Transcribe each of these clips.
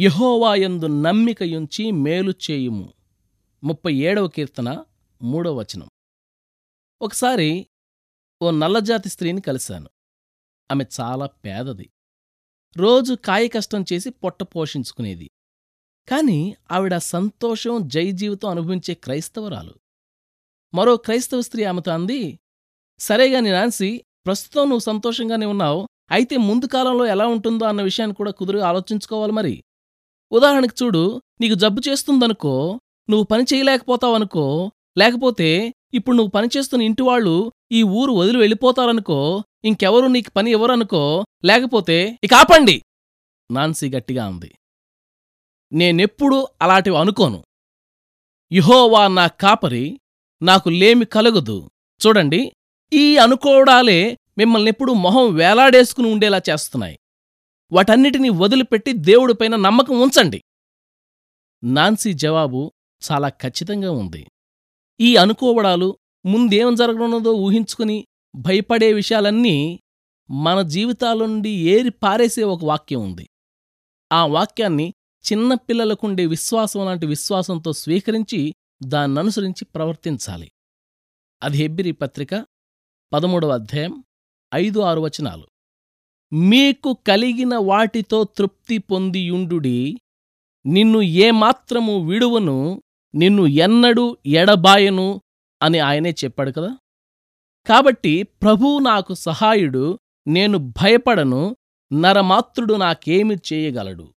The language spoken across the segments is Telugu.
యహోవాయందు నమ్మికయుంచి మేలు చేయుము. ముప్పై ఏడవ కీర్తన మూడవ వచనం. ఒకసారి ఓ నల్లజాతి స్త్రీని కలిశాను. ఆమె చాలా పేదది. రోజు కాయకష్టం చేసి పొట్ట పోషించుకునేది. కాని ఆవిడ సంతోషం జై జీవితం అనుభవించే క్రైస్తవరాలు. మరో క్రైస్తవ స్త్రీ ఆమెతో అంది సరేగాని నాన్సీ ప్రస్తుతం నువ్వు సంతోషంగానే ఉన్నావు. అయితే ముందు కాలంలో ఎలా ఉంటుందో అన్న విషయాన్ని కూడా కుదురుగా ఆలోచించుకోవాలి మరి. ఉదాహరణకు చూడు నీకు జబ్బు చేస్తుందనుకో నువ్వు పని చేయలేకపోతావనుకో లేకపోతే ఇప్పుడు నువ్వు పనిచేస్తున్న ఇంటివాళ్ళు ఈ ఊరు వదిలి వెళ్ళిపోతారనుకో ఇంకెవరు నీకు పని ఇవ్వరనుకో లేకపోతే ఇక ఆపండి! నాన్సీ గట్టిగా అంది. నేనెప్పుడూ అలాంటివి అనుకోను. యుహోవా నా కాపరి నాకు లేమి కలగదు. చూడండి ఈ అనుకోవడాలే మిమ్మల్నెప్పుడూ మొహం వేలాడేసుకుని ఉండేలా చేస్తున్నాయి. వాటన్నిటినీ వదిలిపెట్టి దేవుడిపైన నమ్మకం ఉంచండి. నాన్సీ జవాబు చాలా ఖచ్చితంగా ఉంది. ఈ అనుకోవడాలు ముందేం జరగనున్నదో ఊహించుకుని భయపడే విషయాలన్నీ మన జీవితాల నుండి ఏరి పారేసే ఒక వాక్యం ఉంది. ఆ వాక్యాన్ని చిన్నపిల్లలకుండే విశ్వాసం లాంటి విశ్వాసంతో స్వీకరించి దాన్ననుసరించి ప్రవర్తించాలి. అది హెబ్బిరి పత్రిక పదమూడవ అధ్యాయం ఐదు ఆరు వచనాలు. మీకు కలిగిన వాటితో తృప్తి పొందియుండుడి. నిన్ను ఏమాత్రము విడువను నిన్ను ఎన్నడూ ఎడబాయను అని ఆయనే చెప్పాడు కదా. కాబట్టి ప్రభువు నాకు సహాయుడు నేను భయపడను నరమాత్రుడు నాకేమి చేయగలడు.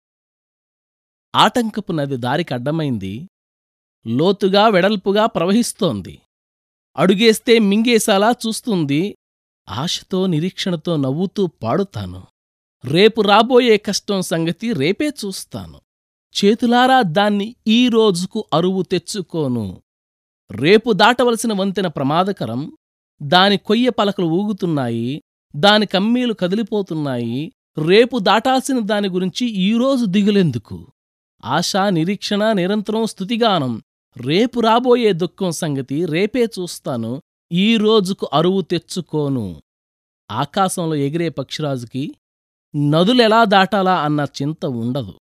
ఆటంకపు నది దారికి అడ్డమైంది. లోతుగా వెడల్పుగా ప్రవహిస్తోంది. అడుగేస్తే మింగేసేలా చూస్తుంది. ఆశతో నిరీక్షణతో నవ్వుతూ పాడుతాను. రేపు రాబోయే కష్టం సంగతి రేపే చూస్తాను. చేతులారా దాన్ని ఈ రోజుకు అరువు తెచ్చుకోను. రేపు దాటవలసిన వంతెన ప్రమాదకరం. దాని కొయ్య పలకలు ఊగుతున్నాయి. దాని కమ్మీలు కదిలిపోతున్నాయి. రేపు దాటాల్సిన దాని గురించి ఈరోజు దిగులెందుకు? ఆశా నిరీక్షణ నిరంతరం స్థుతిగానం. రేపు రాబోయే దుఃఖం సంగతి రేపే చూస్తాను. ఈ రోజుకు అరువు తెచ్చుకోను. ఆకాశంలో ఎగిరే పక్షిరాజుకి నదులెలా దాటాలా అన్న చింత ఉండదు.